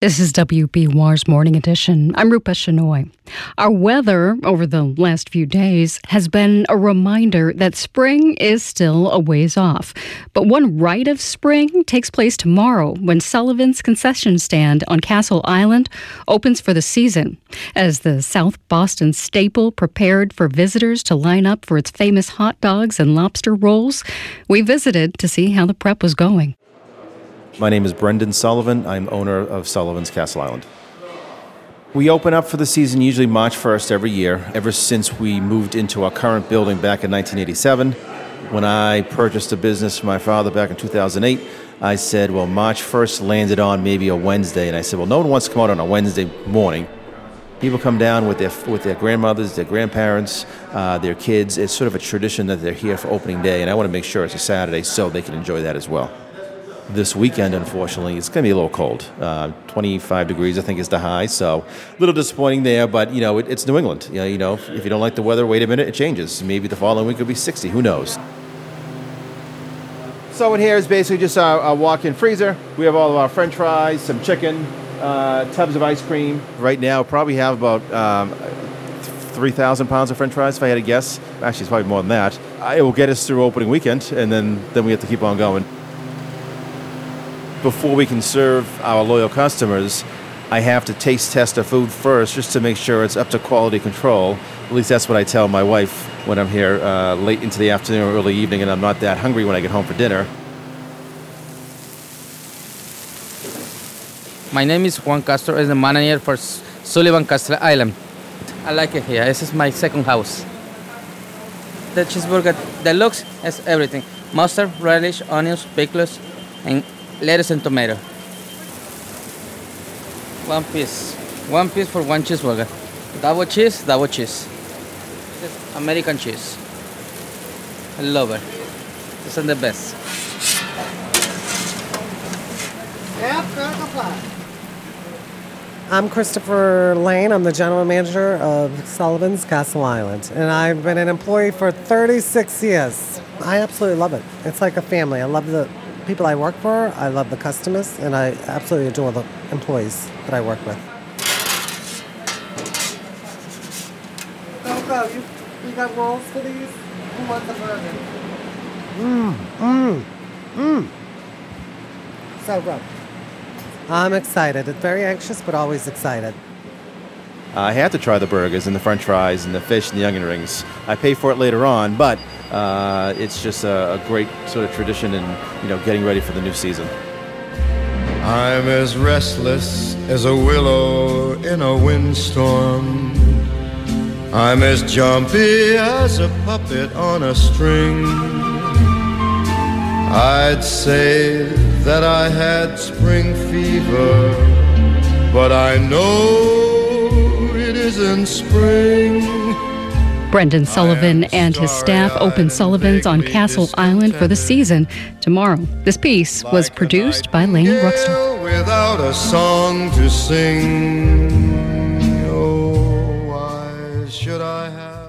This is WBUR's Morning Edition. I'm Rupa Shenoy. Our weather over the last few days has been a reminder that spring is still a ways off. But one rite of spring takes place tomorrow when Sullivan's concession stand on Castle Island opens for the season. As the South Boston staple prepared for visitors to line up for its famous hot dogs and lobster rolls, we visited to see how the prep was going. My name is Brendan Sullivan. I'm owner of Sullivan's Castle Island. We open up for the season usually March 1st every year, ever since we moved into our current building back in 1987. When I purchased a business for my father back in 2008, I said, well, March 1st landed on maybe a Wednesday. And I said, well, no one wants to come out on a Wednesday morning. People come down with their, with their grandmothers, their grandparents, uh, their kids. It's sort of a tradition that they're here for opening day, and I want to make sure it's a Saturday so they can enjoy that as well this weekend, unfortunately, it's going to be a little cold. Uh, 25 degrees, I think, is the high. So a little disappointing there, but you know, it, it's New England. You know, you know, if you don't like the weather, wait a minute, it changes. Maybe the following week will be 60. Who knows? So in here is basically just our walk-in freezer. We have all of our French fries, some chicken, uh, tubs of ice cream. Right now, probably have about um, 3,000 pounds of French fries, if I had to guess. Actually, it's probably more than that. It will get us through opening weekend, and then then we have to keep on going before we can serve our loyal customers, I have to taste test the food first just to make sure it's up to quality control. At least that's what I tell my wife when I'm here uh, late into the afternoon or early evening and I'm not that hungry when I get home for dinner. My name is Juan Castro, I'm the manager for Sullivan Castle Island. I like it here. This is my second house. The cheeseburger, the looks has everything. Mustard, relish, onions, pickles, and lettuce and tomato. One piece. One piece for one cheeseburger. Double cheese, double cheese. This American cheese. I love it. This is the best. I'm Christopher Lane. I'm the general manager of Sullivan's Castle Island, and I've been an employee for 36 years. I absolutely love it. It's like a family. I love the people I work for. I love the customers, and I absolutely adore the employees that I work with. Go. You, you got rolls for these? Who wants a burger? Mmm, mmm, mmm. So good. I'm excited. It's very anxious, but always excited. I have to try the burgers and the french fries and the fish and the onion rings. I pay for it later on, but uh, it's just a, a great sort of tradition and you know getting ready for the new season. I'm as restless as a willow in a windstorm. I'm as jumpy as a puppet on a string. I'd say that I had spring fever, but I know in spring. Brendan Sullivan and his staff open Sullivan's on Castle Island for the season tomorrow. This piece was produced by Laney Ruxton. Without a song to sing, oh, why should I have?